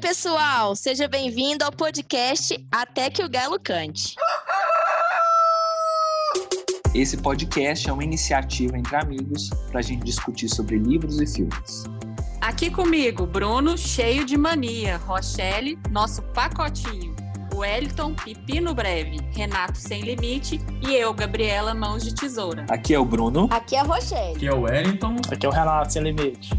pessoal, seja bem-vindo ao podcast Até que o Galo Cante. Esse podcast é uma iniciativa entre amigos para a gente discutir sobre livros e filmes. Aqui comigo, Bruno, cheio de mania, Rochelle, nosso pacotinho, Wellington, Pepino Breve, Renato Sem Limite e eu, Gabriela Mãos de Tesoura. Aqui é o Bruno. Aqui é a Rochelle. Aqui é o Wellington. Aqui é o Renato Sem Limite.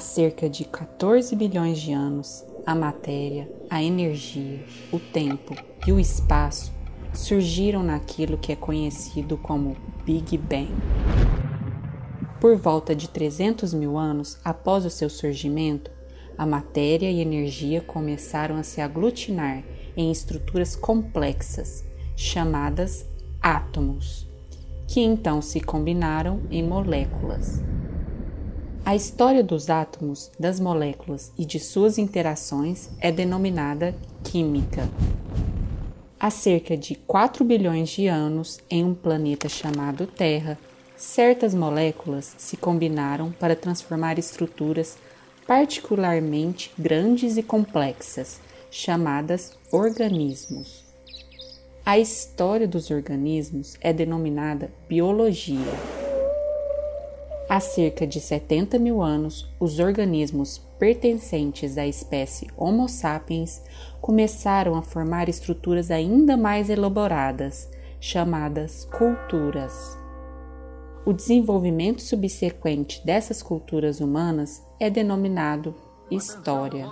Há cerca de 14 bilhões de anos, a matéria, a energia, o tempo e o espaço surgiram naquilo que é conhecido como Big Bang. Por volta de 300 mil anos após o seu surgimento, a matéria e energia começaram a se aglutinar em estruturas complexas, chamadas átomos, que então se combinaram em moléculas. A história dos átomos, das moléculas e de suas interações é denominada química. Há cerca de 4 bilhões de anos, em um planeta chamado Terra, certas moléculas se combinaram para transformar estruturas particularmente grandes e complexas, chamadas organismos. A história dos organismos é denominada biologia. Há cerca de 70 mil anos, os organismos pertencentes à espécie Homo sapiens começaram a formar estruturas ainda mais elaboradas, chamadas culturas. O desenvolvimento subsequente dessas culturas humanas é denominado história.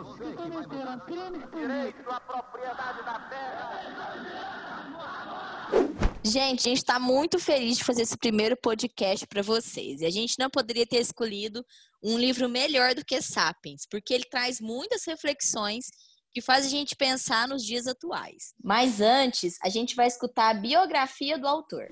Gente, a gente está muito feliz de fazer esse primeiro podcast para vocês. E a gente não poderia ter escolhido um livro melhor do que Sapiens, porque ele traz muitas reflexões que fazem a gente pensar nos dias atuais. Mas antes, a gente vai escutar a biografia do autor.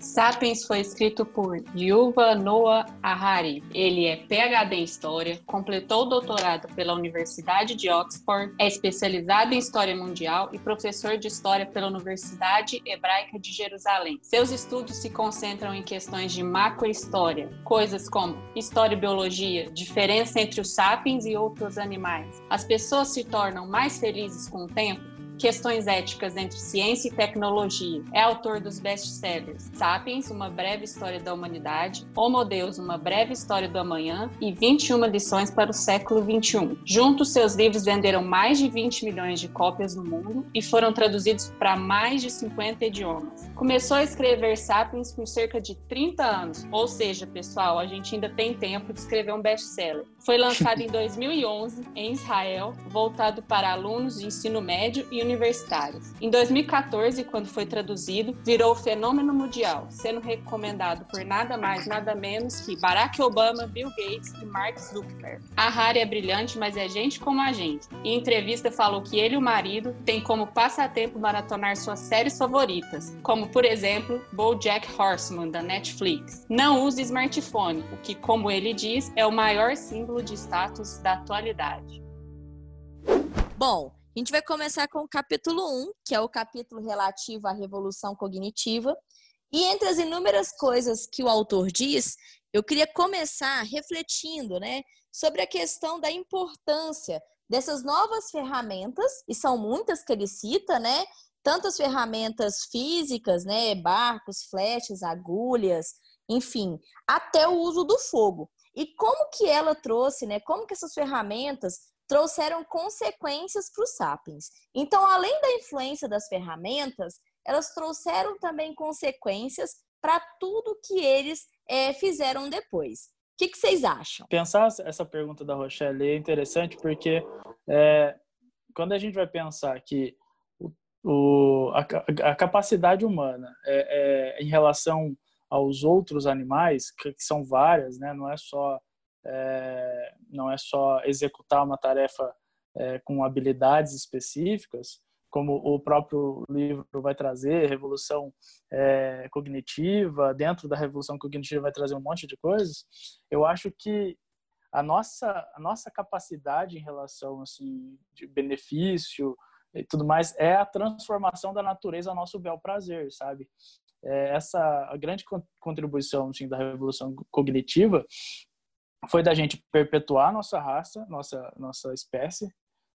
Sapiens foi escrito por Yuval Noah Harari. Ele é PhD em História, completou o doutorado pela Universidade de Oxford, é especializado em História Mundial e professor de História pela Universidade Hebraica de Jerusalém. Seus estudos se concentram em questões de macrohistória, coisas como história e biologia, diferença entre os sapiens e outros animais. As pessoas se tornam mais felizes com o tempo Questões éticas entre ciência e tecnologia. É autor dos best-sellers Sapiens, Uma Breve História da Humanidade, Homo Deus, Uma Breve História do Amanhã e 21 Lições para o Século XXI. Juntos, seus livros venderam mais de 20 milhões de cópias no mundo e foram traduzidos para mais de 50 idiomas. Começou a escrever Sapiens com cerca de 30 anos, ou seja, pessoal, a gente ainda tem tempo de escrever um best-seller. Foi lançado em 2011 em Israel, voltado para alunos de ensino médio e universitários. Em 2014, quando foi traduzido, virou fenômeno mundial, sendo recomendado por nada mais, nada menos que Barack Obama, Bill Gates e Mark Zuckerberg. A Harry é brilhante, mas é gente como a gente. Em entrevista falou que ele e o marido têm como passatempo maratonar suas séries favoritas, como por exemplo BoJack Horseman da Netflix. Não use smartphone, o que, como ele diz, é o maior símbolo de status da atualidade. Bom, a gente vai começar com o capítulo 1, que é o capítulo relativo à revolução cognitiva. E entre as inúmeras coisas que o autor diz, eu queria começar refletindo né, sobre a questão da importância dessas novas ferramentas, e são muitas que ele cita, né? Tantas ferramentas físicas, né? Barcos, flechas, agulhas, enfim, até o uso do fogo e como que ela trouxe, né? Como que essas ferramentas trouxeram consequências para os sapiens. Então, além da influência das ferramentas, elas trouxeram também consequências para tudo que eles é, fizeram depois. O que, que, vocês acham? Pensar essa pergunta da Rochelle é interessante porque é, quando a gente vai pensar que o, a, a, capacidade humana é, é, em relação aos outros animais, que, que são várias, né? Não é só é, não é só executar uma tarefa é, com habilidades específicas, como o próprio livro vai trazer, revolução é, cognitiva, dentro da revolução cognitiva vai trazer um monte de coisas. Eu acho que a nossa a nossa capacidade em relação assim de benefício e tudo mais é a transformação da natureza ao nosso bel prazer, sabe? é, essa a grande contribuição assim, da revolução cognitiva foi da gente perpetuar nossa raça, nossa nossa espécie,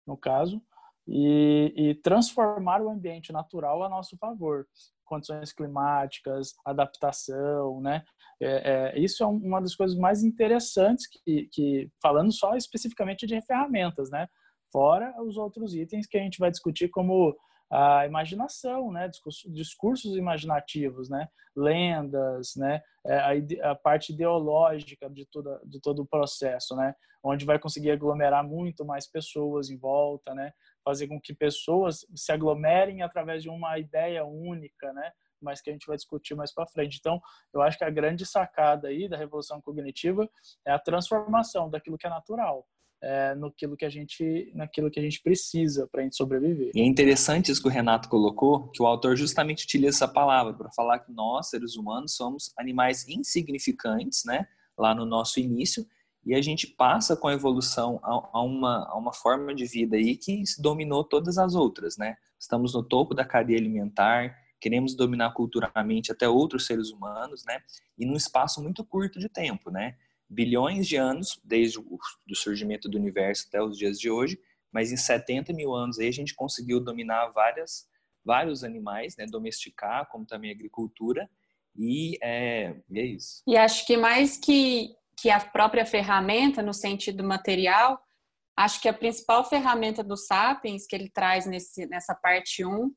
no caso, e, e transformar o ambiente natural a nosso favor condições climáticas, adaptação, né? É, é, isso é uma das coisas mais interessantes que, que, falando só especificamente de ferramentas, né? Fora os outros itens que a gente vai discutir como a imaginação, né? Discursos, discursos imaginativos, né? Lendas, né? É, a, a, parte ideológica de, toda, de todo o processo, né? Onde vai conseguir aglomerar muito mais pessoas em volta, né? fazer com que pessoas se aglomerem através de uma ideia única, né? Mas que a gente vai discutir mais para frente. Então, eu acho que a grande sacada aí da revolução cognitiva é a transformação daquilo que é natural. É, naquilo que a gente naquilo que a gente precisa para a gente sobreviver. E é interessante isso que o Renato colocou, que o autor justamente utiliza essa palavra para falar que nós seres humanos somos animais insignificantes, né? Lá no nosso início e a gente passa com a evolução a, a, uma, a uma forma de vida aí que dominou todas as outras, né? Estamos no topo da cadeia alimentar, queremos dominar culturalmente até outros seres humanos, né? E num espaço muito curto de tempo, né? Bilhões de anos, desde o surgimento do universo até os dias de hoje, mas em 70 mil anos aí a gente conseguiu dominar várias, vários animais, né? Domesticar, como também a agricultura, e é, é isso. E acho que mais que que a própria ferramenta, no sentido material, acho que a principal ferramenta do Sapiens, que ele traz nesse, nessa parte 1,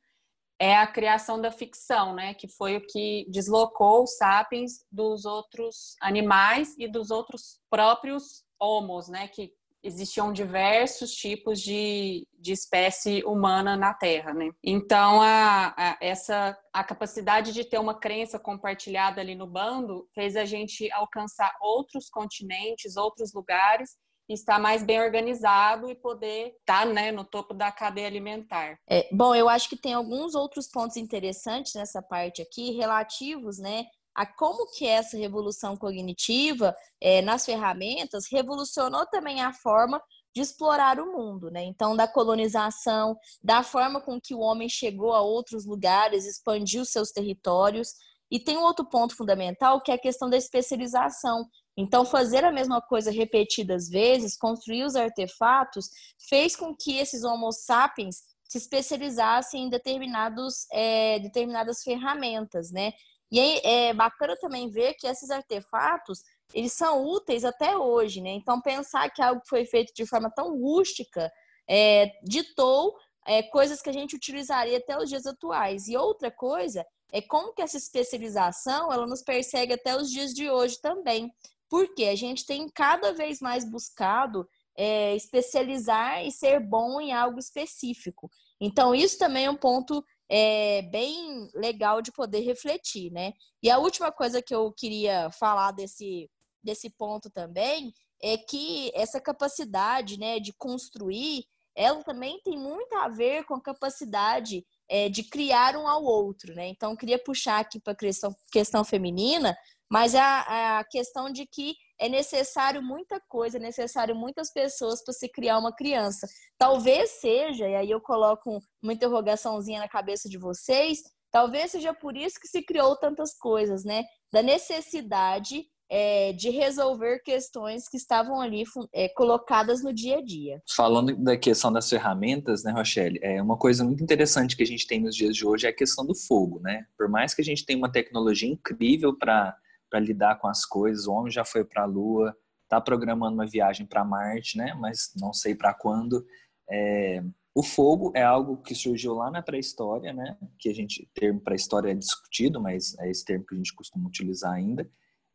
é a criação da ficção, né? Que foi o que deslocou os Sapiens dos outros animais e dos outros próprios homos, né? Que existiam diversos tipos de, de espécie humana na Terra, né? Então, a, a, essa a capacidade de ter uma crença compartilhada ali no bando fez a gente alcançar outros continentes, outros lugares estar mais bem organizado e poder estar né, no topo da cadeia alimentar. É, bom, eu acho que tem alguns outros pontos interessantes nessa parte aqui, relativos né, a como que essa revolução cognitiva é, nas ferramentas revolucionou também a forma de explorar o mundo, né? Então, da colonização, da forma com que o homem chegou a outros lugares, expandiu seus territórios. E tem um outro ponto fundamental que é a questão da especialização. Então, fazer a mesma coisa repetidas vezes, construir os artefatos, fez com que esses Homo sapiens se especializassem em determinados, é, determinadas ferramentas, né? E é, é bacana também ver que esses artefatos, eles são úteis até hoje, né? Então, pensar que algo foi feito de forma tão rústica é, ditou é, coisas que a gente utilizaria até os dias atuais. E outra coisa é como que essa especialização, ela nos persegue até os dias de hoje também. Porque a gente tem cada vez mais buscado é, especializar e ser bom em algo específico. Então, isso também é um ponto é bem legal de poder refletir, né? E a última coisa que eu queria falar desse, desse ponto também é que essa capacidade, né, de construir, ela também tem muito a ver com a capacidade é, de criar um ao outro, né? Então, queria puxar aqui para a questão, questão feminina, mas a, a questão de que é necessário muita coisa, é necessário muitas pessoas para se criar uma criança. Talvez seja, e aí eu coloco uma interrogaçãozinha na cabeça de vocês, talvez seja por isso que se criou tantas coisas, né? Da necessidade é, de resolver questões que estavam ali é, colocadas no dia a dia. Falando da questão das ferramentas, né, Rochelle, é uma coisa muito interessante que a gente tem nos dias de hoje é a questão do fogo, né? Por mais que a gente tenha uma tecnologia incrível para para lidar com as coisas. O homem já foi para a Lua, está programando uma viagem para Marte, né? Mas não sei para quando. É, o fogo é algo que surgiu lá na pré-história, né? Que a gente termo pré-história é discutido, mas é esse termo que a gente costuma utilizar ainda.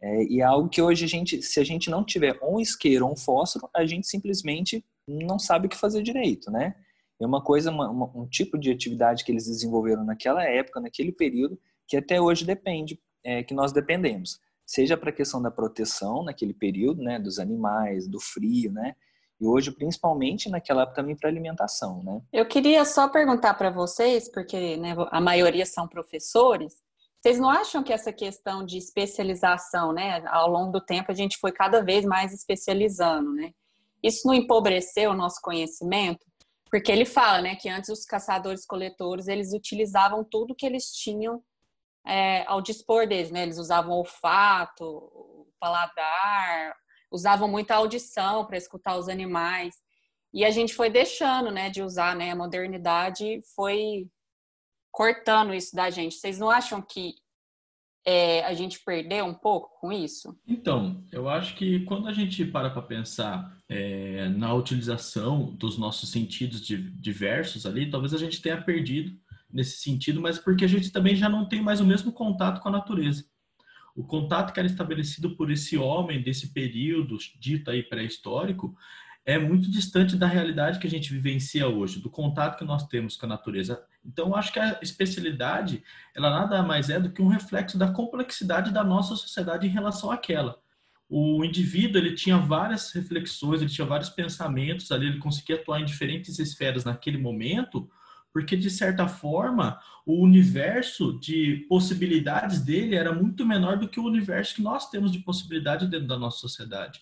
É, e é algo que hoje a gente, se a gente não tiver um isqueiro ou um fósforo, a gente simplesmente não sabe o que fazer direito, né? É uma coisa, uma, uma, um tipo de atividade que eles desenvolveram naquela época, naquele período, que até hoje depende é, que nós dependemos, seja para a questão da proteção naquele período, né, dos animais, do frio, né, e hoje principalmente naquela época também para alimentação, né. Eu queria só perguntar para vocês, porque né, a maioria são professores, vocês não acham que essa questão de especialização, né, ao longo do tempo a gente foi cada vez mais especializando, né? Isso não empobreceu o nosso conhecimento? Porque ele fala, né, que antes os caçadores-coletores, eles utilizavam tudo que eles tinham é, ao dispor deles, né? Eles usavam olfato, paladar, usavam muita audição para escutar os animais. E a gente foi deixando, né, de usar, né? A modernidade foi cortando isso da gente. Vocês não acham que é, a gente perdeu um pouco com isso? Então, eu acho que quando a gente para para pensar é, na utilização dos nossos sentidos diversos ali, talvez a gente tenha perdido nesse sentido, mas porque a gente também já não tem mais o mesmo contato com a natureza. O contato que era estabelecido por esse homem desse período dito aí pré-histórico é muito distante da realidade que a gente vivencia hoje, do contato que nós temos com a natureza. Então, acho que a especialidade, ela nada mais é do que um reflexo da complexidade da nossa sociedade em relação àquela. O indivíduo, ele tinha várias reflexões, ele tinha vários pensamentos ali, ele conseguia atuar em diferentes esferas naquele momento, porque de certa forma o universo de possibilidades dele era muito menor do que o universo que nós temos de possibilidade dentro da nossa sociedade.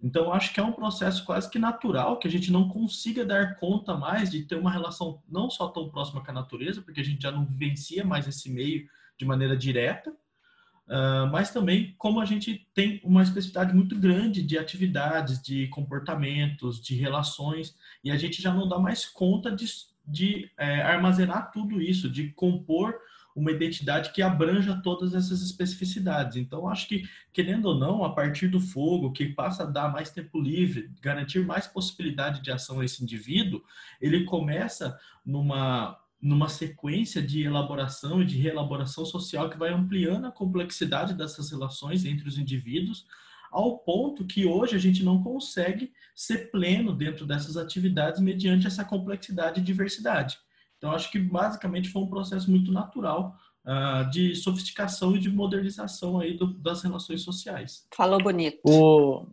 Então, acho que é um processo quase que natural que a gente não consiga dar conta mais de ter uma relação não só tão próxima com a natureza, porque a gente já não vivencia mais esse meio de maneira direta, uh, mas também como a gente tem uma especificidade muito grande de atividades, de comportamentos, de relações, e a gente já não dá mais conta de, de é, armazenar tudo isso, de compor uma identidade que abranja todas essas especificidades. Então, acho que, querendo ou não, a partir do fogo, que passa a dar mais tempo livre, garantir mais possibilidade de ação a esse indivíduo, ele começa numa numa sequência de elaboração e de reelaboração social que vai ampliando a complexidade dessas relações entre os indivíduos, ao ponto que hoje a gente não consegue ser pleno dentro dessas atividades mediante essa complexidade e diversidade. Então, acho que basicamente foi um processo muito natural uh, de sofisticação e de modernização aí do, das relações sociais. Falou bonito. O,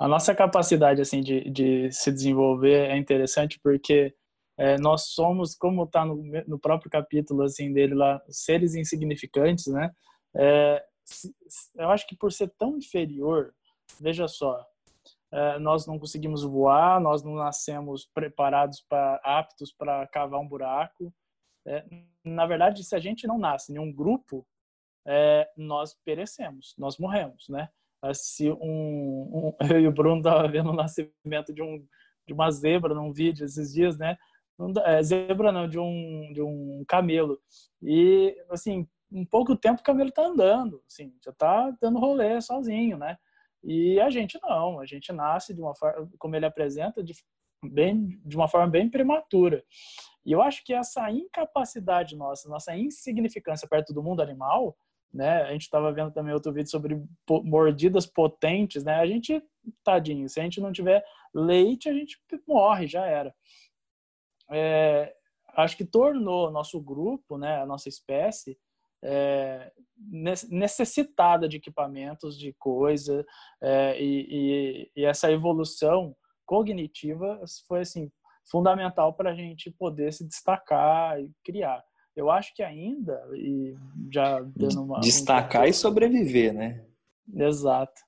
a nossa capacidade assim de, de se desenvolver é interessante porque é, nós somos, como está no, no, próprio capítulo assim dele lá, seres insignificantes, né? É, eu acho que por ser tão inferior, veja só, é, nós não conseguimos voar, nós não nascemos preparados para aptos para cavar um buraco. É, na verdade, se a gente não nasce em um grupo, é, nós perecemos, nós morremos, né? Se um, um eu e o Bruno tava vendo o nascimento de um de uma zebra num vídeo esses dias, né? É, zebra não, de um de um camelo. E assim, em pouco tempo o camelo tá andando, assim, já tá dando rolê sozinho, né? E a gente não, a gente nasce de uma forma, como ele apresenta, de, bem, de uma forma bem prematura. E eu acho que essa incapacidade nossa, nossa insignificância perto do mundo animal, né? A gente estava vendo também outro vídeo sobre mordidas potentes, né? A gente, tadinho, se a gente não tiver leite, a gente morre, já era. É, acho que tornou nosso grupo, né, a nossa espécie, é, necessitada de equipamentos, de coisa, é, e, e, e, essa evolução cognitiva foi assim fundamental para a gente poder se destacar e criar. Eu acho que ainda e já dando uma destacar um... e sobreviver, né? Exato.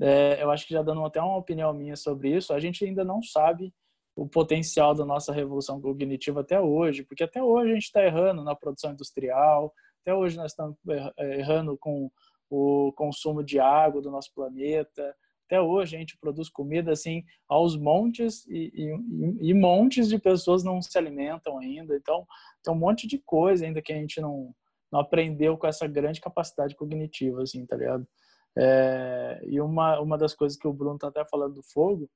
É, eu acho que já dando até uma opinião minha sobre isso, a gente ainda não sabe o potencial da nossa revolução cognitiva até hoje, porque até hoje a gente está errando na produção industrial, até hoje nós estamos eh, errando com o consumo de água do nosso planeta. Até hoje a gente produz comida assim aos montes e, e, e montes de pessoas não se alimentam ainda. Então tem um monte de coisa ainda que a gente não, não aprendeu com essa grande capacidade cognitiva, assim, tá ligado? É, e uma, uma das coisas que o Bruno tá até falando do fogo,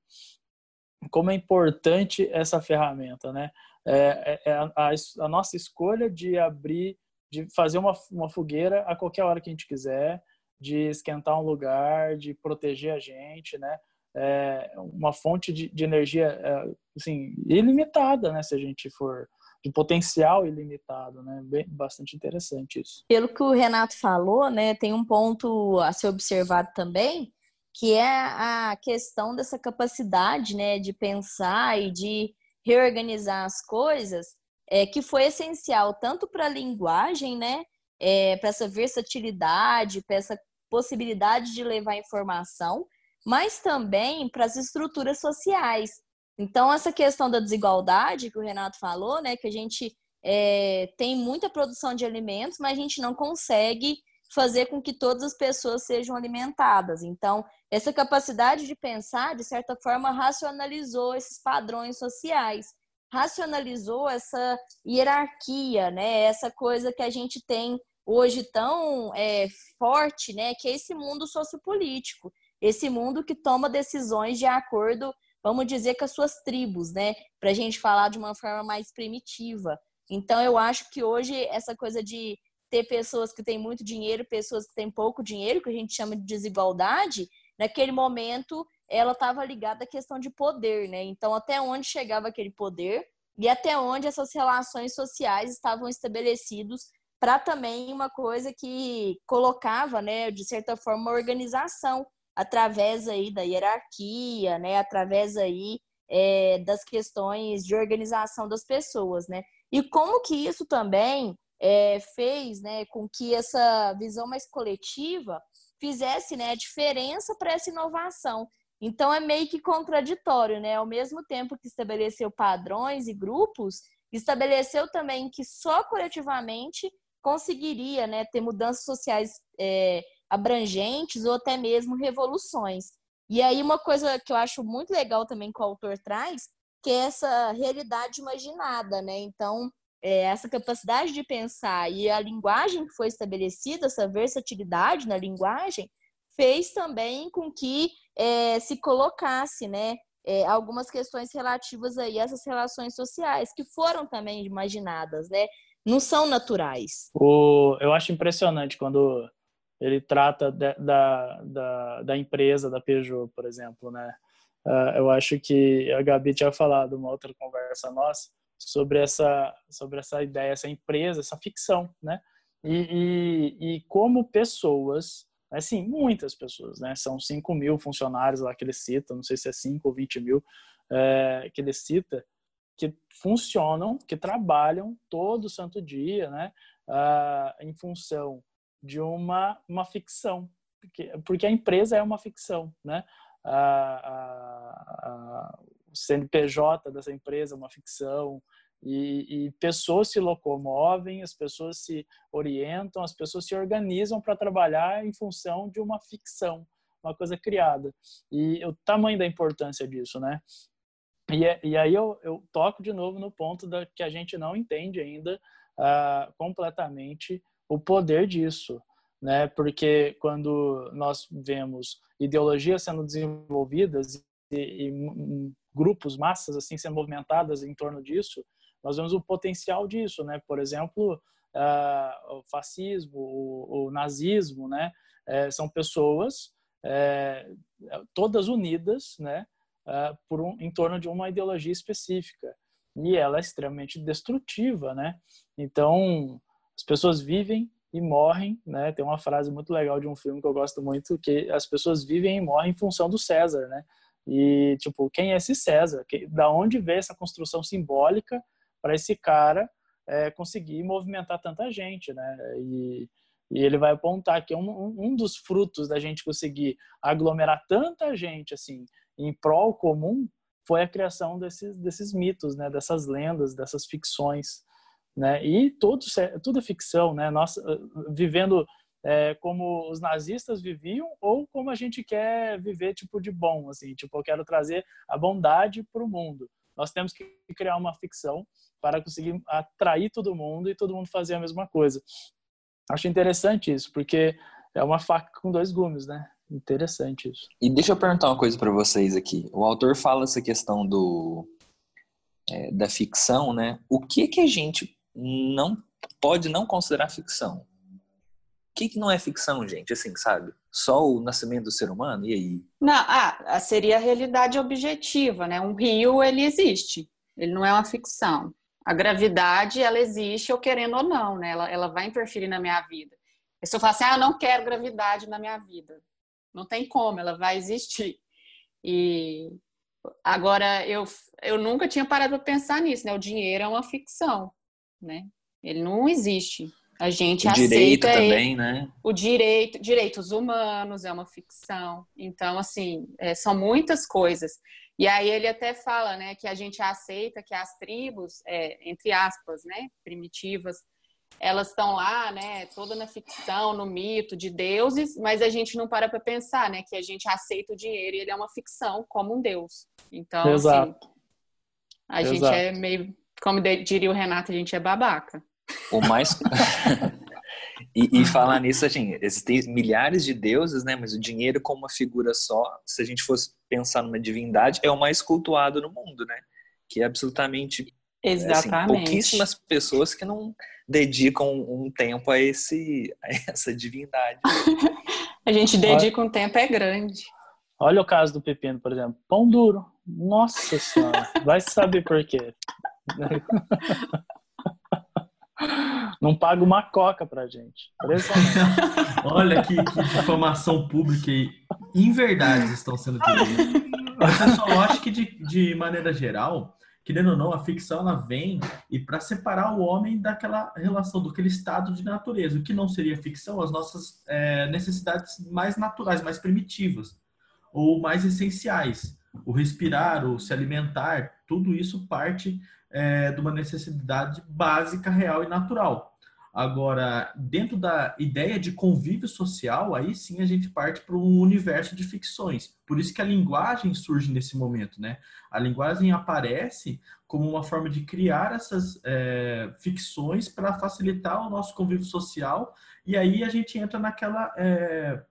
como é importante essa ferramenta, né? É, é, é a, a, nossa escolha de abrir de fazer uma, uma fogueira a qualquer hora que a gente quiser, de esquentar um lugar, de proteger a gente, né? É uma fonte de, de energia é, assim ilimitada, né? Se a gente for de potencial ilimitado, né? Bem, bastante interessante isso. Pelo que o Renato falou, né? Tem um ponto a ser observado também, que é a questão dessa capacidade, né? De pensar e de reorganizar as coisas é, que foi essencial tanto para a linguagem, né, é, para essa versatilidade, para essa possibilidade de levar informação, mas também para as estruturas sociais. Então, essa questão da desigualdade que o Renato falou, né, que a gente é, tem muita produção de alimentos, mas a gente não consegue fazer com que todas as pessoas sejam alimentadas. Então, essa capacidade de pensar, de certa forma, racionalizou esses padrões sociais, racionalizou essa hierarquia, né? Essa coisa que a gente tem hoje tão é, forte, né? Que é esse mundo sociopolítico, esse mundo que toma decisões de acordo, vamos dizer, com as suas tribos, né? Para a gente falar de uma forma mais primitiva. Então, eu acho que hoje essa coisa de ter pessoas que têm muito dinheiro, pessoas que têm pouco dinheiro, que a gente chama de desigualdade, naquele momento ela estava ligada à questão de poder, né? Então, até onde chegava aquele poder e até onde essas relações sociais estavam estabelecidos para também uma coisa que colocava, né, de certa forma, organização através aí da hierarquia, né, através aí é, das questões de organização das pessoas, né? E como que isso também é, fez né, com que essa visão mais coletiva fizesse né, a diferença para essa inovação. Então é meio que contraditório, né? Ao mesmo tempo que estabeleceu padrões e grupos, estabeleceu também que só coletivamente conseguiria né, ter mudanças sociais é, abrangentes ou até mesmo revoluções. E aí uma coisa que eu acho muito legal também que o autor traz, que é essa realidade imaginada, né? Então, é, essa capacidade de pensar e a linguagem que foi estabelecida, essa versatilidade na linguagem, fez também com que é, se colocasse, né, é, algumas questões relativas aí a essas relações sociais que foram também imaginadas, né, não são naturais. O, eu acho impressionante quando ele trata de, da, da, da empresa da Peugeot, por exemplo, né? Uh, eu acho que a Gabi tinha falado uma outra conversa nossa sobre essa sobre essa ideia, essa empresa, essa ficção, né? E, e, e como pessoas, assim, muitas pessoas, né? São 5 mil funcionários lá que ele cita, não sei se é 5 ou 20 mil é, que ele cita, que funcionam, que trabalham todo santo dia, né? Ah, em função de uma, uma ficção, porque, porque a empresa é uma ficção, né? A, a, o CNPJ dessa empresa é uma ficção, e, e, pessoas se locomovem, as pessoas se orientam, as pessoas se organizam para trabalhar em função de uma ficção, uma coisa criada. E o tamanho da importância disso, né? E, e aí eu, eu, toco de novo no ponto da, que a gente não entende ainda uh, completamente o poder disso, né? Porque quando nós vemos ideologias sendo desenvolvidas e, e grupos, massas assim sendo movimentadas em torno disso, nós vemos o potencial disso, né? Por exemplo, uh, o fascismo, o, o nazismo, né? É, são pessoas é, todas unidas, né? Uh, por um, em torno de uma ideologia específica e ela é extremamente destrutiva, né? Então as pessoas vivem e morrem, né? Tem uma frase muito legal de um filme que eu gosto muito que as pessoas vivem e morrem em função do César, né? E tipo, quem é esse César? Que, da onde vem essa construção simbólica para esse cara é, conseguir movimentar tanta gente, né? E, e ele vai apontar que um, um dos frutos da gente conseguir aglomerar tanta gente assim em prol comum foi a criação desses, desses mitos, né? Dessas lendas, dessas ficções, né? E tudo, tudo é ficção, né? Nós vivendo é, como os nazistas viviam ou como a gente quer viver tipo de bom, assim, tipo eu quero trazer a bondade para o mundo. Nós temos que criar uma ficção para conseguir atrair todo mundo e todo mundo fazer a mesma coisa. Acho interessante isso, porque é uma faca com dois gumes, né? Interessante isso. E deixa eu perguntar uma coisa para vocês aqui. O autor fala essa questão do é, da ficção, né? O que que a gente não pode não considerar ficção? Que, que não é ficção, gente? Assim, sabe? Só o nascimento do ser humano? E aí? Não, ah, seria a realidade objetiva, né? Um rio, ele existe. Ele não é uma ficção a gravidade, ela existe, eu querendo ou não, né? Ela, ela vai interferir na minha vida. E se eu falar assim, ah, eu não quero gravidade na minha vida, não tem como, ela vai existir. E agora eu, eu nunca tinha parado para pensar nisso, né? O dinheiro é uma ficção, né? Ele não existe. A gente o aceita direito ele. também, né? O direito, direitos humanos é uma ficção. Então, assim, é, são muitas coisas. E aí ele até fala, né, que a gente aceita que as tribos, é, entre aspas, né, primitivas, elas estão lá, né, toda na ficção, no mito de deuses, mas a gente não para para pensar, né, que a gente aceita o dinheiro e ele é uma ficção como um deus. Então, assim, Exato. assim, a Exato. gente é meio, como diria o Renato, a gente é babaca. O mais E, e falar nisso, assim, existem milhares de deuses, né? Mas o dinheiro como uma figura só, se a gente fosse pensar numa divindade, é o mais cultuado no mundo, né? Que é absolutamente assim, Exatamente. Assim, pouquíssimas pessoas que não dedicam um tempo a, esse, a essa divindade. a gente dedica um tempo, é grande. Olha o caso do pepino, por exemplo. Pão duro. Nossa senhora. Vai saber por quê. Não paga uma coca pra gente. Olha que, que difamação pública e inverdades estão sendo pessoal, eu acho que de, de maneira geral, querendo ou não, a ficção ela vem e para separar o homem daquela relação, daquele estado de natureza. O que não seria ficção, as nossas é, necessidades mais naturais, mais primitivas ou mais essenciais. O respirar, o se alimentar, tudo isso parte é, de uma necessidade básica, real e natural. Agora, dentro da ideia de convívio social, aí sim a gente parte para um universo de ficções. Por isso que a linguagem surge nesse momento, né? A linguagem aparece como uma forma de criar essas é, ficções para facilitar o nosso convívio social. E aí a gente entra naquela é,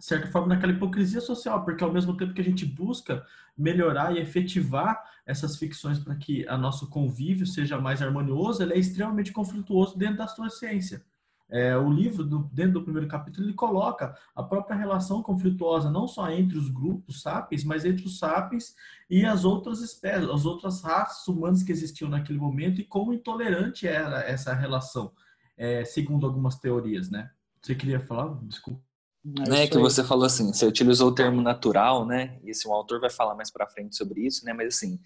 de certa forma, naquela hipocrisia social, porque ao mesmo tempo que a gente busca melhorar e efetivar essas ficções para que a nosso convívio seja mais harmonioso, ele é extremamente conflituoso dentro da sua ciência. É, o livro, do, dentro do primeiro capítulo, ele coloca a própria relação conflituosa não só entre os grupos sapiens, mas entre os sapiens e as outras espécies, as outras raças humanas que existiam naquele momento e como intolerante era essa relação, é, segundo algumas teorias, né? Você queria falar? Desculpa. É né, que você falou assim, você utilizou o termo natural, né? E assim, o autor vai falar mais para frente sobre isso, né? Mas assim,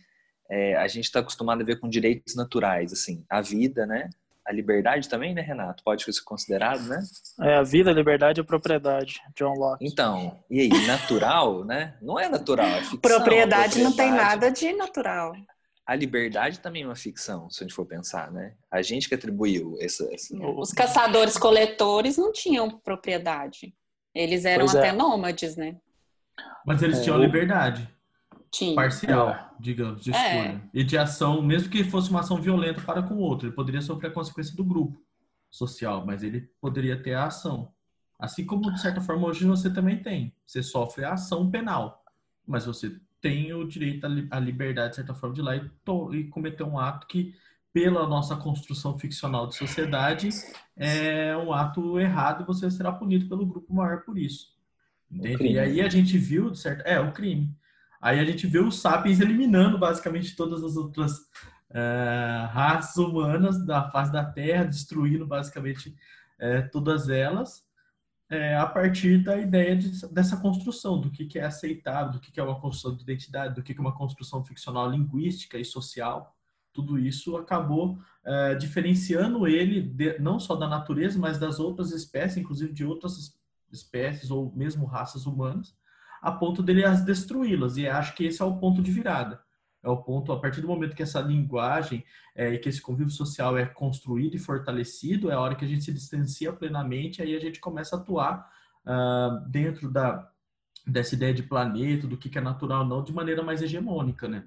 é, a gente está acostumado a ver com direitos naturais, assim, a vida, né? A liberdade também, né, Renato? Pode ser considerado, né? É, a vida, a liberdade e a propriedade, John Locke. Então, e aí, natural, né? Não é natural, é ficção. Propriedade, propriedade não tem nada de natural. A liberdade também é uma ficção, se a gente for pensar, né? A gente que atribuiu essa... essa... Os caçadores-coletores não tinham propriedade. Eles eram pois até é. nômades, né? Mas eles é, tinham liberdade. Tinha. Parcial, é. digamos, de é. escolha. E de ação, mesmo que fosse uma ação violenta para com o outro, ele poderia sofrer a consequência do grupo social, mas ele poderia ter a ação. Assim como, de certa forma, hoje você também tem. Você sofre a ação penal, mas você tem o direito à liberdade, de certa forma, de ir lá e, e cometer um ato que pela nossa construção ficcional de sociedade, é um ato errado e você será punido pelo grupo maior por isso. E aí a gente viu, certo? É, o crime. Aí a gente vê os sapiens eliminando basicamente todas as outras é, raças humanas da face da Terra, destruindo basicamente é, todas elas, é, a partir da ideia de, dessa construção, do que, que é aceitável, do que, que é uma construção de identidade, do que, que é uma construção ficcional linguística e social tudo isso acabou é, diferenciando ele de, não só da natureza, mas das outras espécies, inclusive de outras espécies ou mesmo raças humanas, a ponto dele as destruí-las. E acho que esse é o ponto de virada. É o ponto, a partir do momento que essa linguagem é, e que esse convívio social é construído e fortalecido, é a hora que a gente se distancia plenamente, aí a gente começa a atuar uh, dentro da, dessa ideia de planeta, do que, que é natural ou não, de maneira mais hegemônica, né?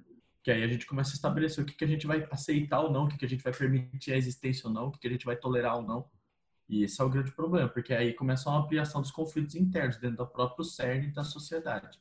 Que aí a gente começa a estabelecer o que, que a gente vai aceitar ou não, o que, que a gente vai permitir a existência ou não, o que, que a gente vai tolerar ou não. E esse é o grande problema, porque aí começa uma ampliação dos conflitos internos dentro do próprio cerne da sociedade.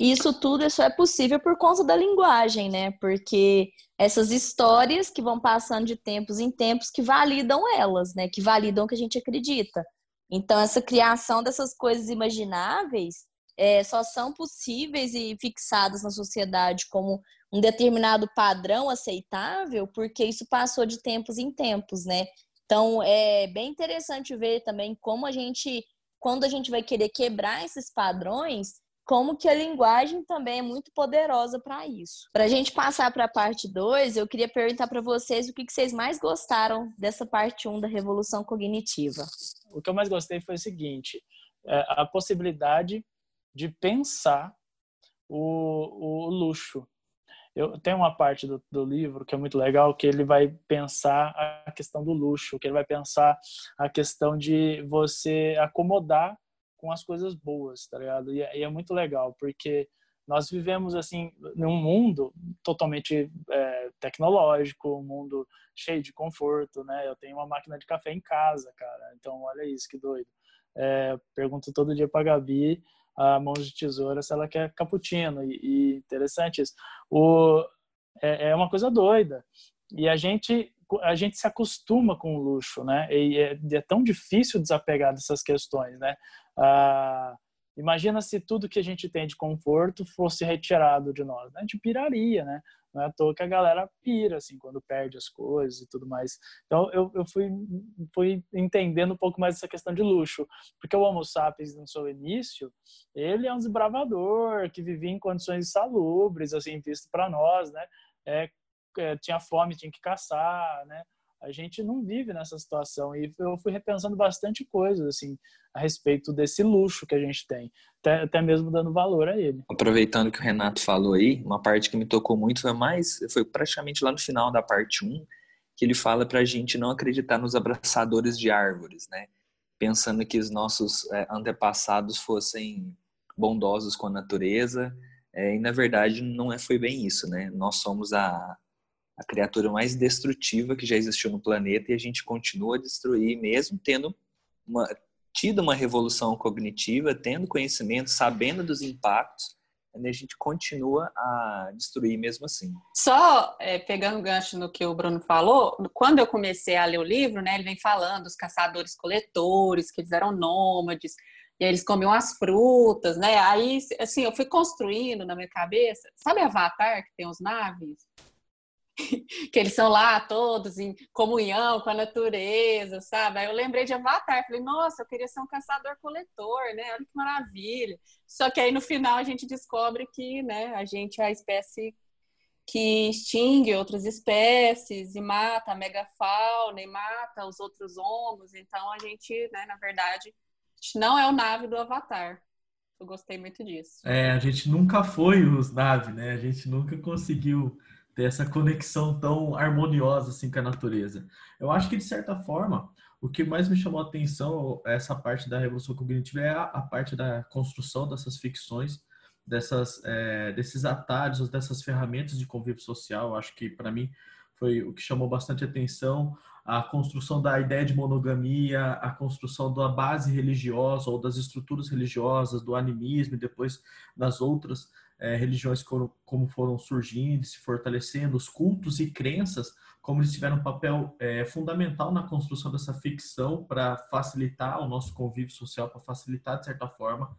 Isso tudo só é possível por conta da linguagem, né? Porque essas histórias que vão passando de tempos em tempos que validam elas, né? Que validam o que a gente acredita. Então, essa criação dessas coisas imagináveis é, só são possíveis e fixadas na sociedade como um determinado padrão aceitável, porque isso passou de tempos em tempos, né? Então é bem interessante ver também como a gente, quando a gente vai querer quebrar esses padrões, como que a linguagem também é muito poderosa para isso. Para a gente passar para a parte 2, eu queria perguntar para vocês o que, que vocês mais gostaram dessa parte 1 um da revolução cognitiva. O que eu mais gostei foi o seguinte: é, a possibilidade de pensar o, o luxo. Eu tenho uma parte do, do, livro que é muito legal, que ele vai pensar a questão do luxo, que ele vai pensar a questão de você acomodar com as coisas boas, tá ligado? E, é, e é muito legal, porque nós vivemos assim num mundo totalmente é, tecnológico, um mundo cheio de conforto, né? Eu tenho uma máquina de café em casa, cara. Então olha isso que doido. É, pergunto todo dia para Gabi a mãos de tesoura se ela quer cappuccino e, e interessante isso. O, é, é uma coisa doida e a gente a gente se acostuma com o luxo, né? E é, é tão difícil desapegar dessas questões, né? Ah, Imagina se tudo que a gente tem de conforto fosse retirado de nós. Né? A gente piraria, né? Não é à toa que a galera pira, assim, quando perde as coisas e tudo mais. Então, eu, eu fui, fui entendendo um pouco mais essa questão de luxo. Porque o Homo sapiens, no seu início, ele é um desbravador que vivia em condições salubres, assim, visto para nós, né? É, é, tinha fome, tinha que caçar, né? A gente não vive nessa situação e eu fui repensando bastante coisas assim a respeito desse luxo que a gente tem, até, até mesmo dando valor a ele. Aproveitando que o Renato falou aí, uma parte que me tocou muito foi mais, foi praticamente lá no final da parte 1, que ele fala para a gente não acreditar nos abraçadores de árvores, né? Pensando que os nossos é, antepassados fossem bondosos com a natureza, é, e na verdade não é, foi bem isso, né? Nós somos a, a criatura mais destrutiva que já existiu no planeta e a gente continua a destruir, mesmo tendo uma, tido uma revolução cognitiva, tendo conhecimento, sabendo dos impactos, a gente continua a destruir mesmo assim. Só é, pegando gancho no que o Bruno falou, quando eu comecei a ler o livro, né, ele vem falando dos caçadores-coletores, que eles eram nômades, e aí eles comiam as frutas, né? Aí, assim, eu fui construindo na minha cabeça, sabe Avatar, que tem os naves? que eles são lá todos em comunhão com a natureza, sabe? Aí eu lembrei de Avatar, falei, nossa, eu queria ser um caçador-coletor, né? Olha que maravilha. Só que aí no final a gente descobre que, né, a gente é a espécie que extingue outras espécies e mata a megafauna e mata os outros homos. Então a gente, né, na verdade, não é o nave do Avatar. Eu gostei muito disso. É, a gente nunca foi os nave, né? A gente nunca conseguiu ter essa conexão tão harmoniosa assim com a natureza. Eu acho que de certa forma o que mais me chamou a atenção essa parte da revolução cognitiva é a, a parte da construção dessas ficções, dessas é, desses atalhos, dessas ferramentas de convívio social. Eu acho que para mim foi o que chamou bastante atenção a construção da ideia de monogamia, a construção da base religiosa ou das estruturas religiosas, do animismo e depois das outras é, religiões como, como foram surgindo, se fortalecendo, os cultos e crenças, como eles tiveram um papel é, fundamental na construção dessa ficção para facilitar o nosso convívio social, para facilitar, de certa forma,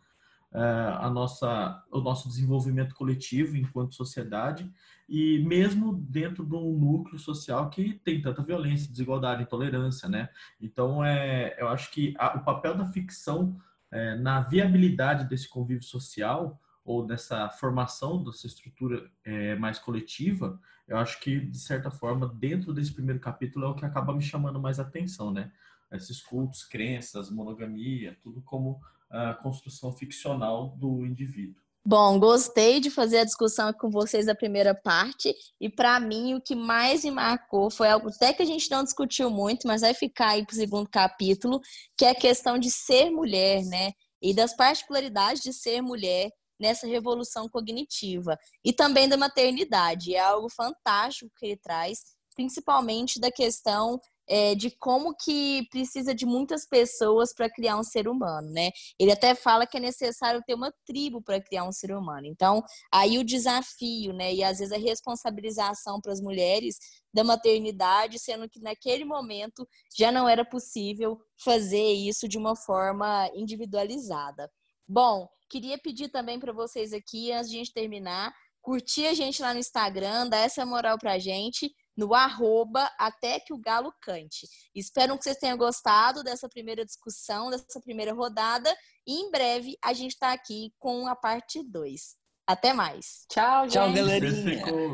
é, a nossa, o nosso desenvolvimento coletivo enquanto sociedade e mesmo dentro de um núcleo social que tem tanta violência, desigualdade, intolerância, né? Então, é, eu acho que a, o papel da ficção é, na viabilidade desse convívio social ou dessa formação dessa estrutura é, mais coletiva, eu acho que, de certa forma, dentro desse primeiro capítulo é o que acaba me chamando mais atenção, né? Esses cultos, crenças, monogamia, tudo como a construção ficcional do indivíduo. Bom, gostei de fazer a discussão com vocês da primeira parte e para mim o que mais me marcou foi algo até que a gente não discutiu muito, mas vai ficar aí para o segundo capítulo, que é a questão de ser mulher, né? E das particularidades de ser mulher nessa revolução cognitiva. E também da maternidade. É algo fantástico que ele traz, principalmente da questão é, de como que precisa de muitas pessoas para criar um ser humano, né? Ele até fala que é necessário ter uma tribo para criar um ser humano. Então, aí o desafio, né? E às vezes a responsabilização para as mulheres da maternidade, sendo que naquele momento já não era possível fazer isso de uma forma individualizada. Bom, queria pedir também para vocês aqui, antes de a gente terminar, curtir a gente lá no Instagram, dar essa moral pra gente, no arroba até que o galo cante. Espero que vocês tenham gostado dessa primeira discussão, dessa primeira rodada, e em breve a gente está aqui com a parte 2. Até mais. Tchau, gente. Tchau, galerinha. Oi.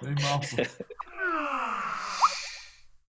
Foi mal, pô.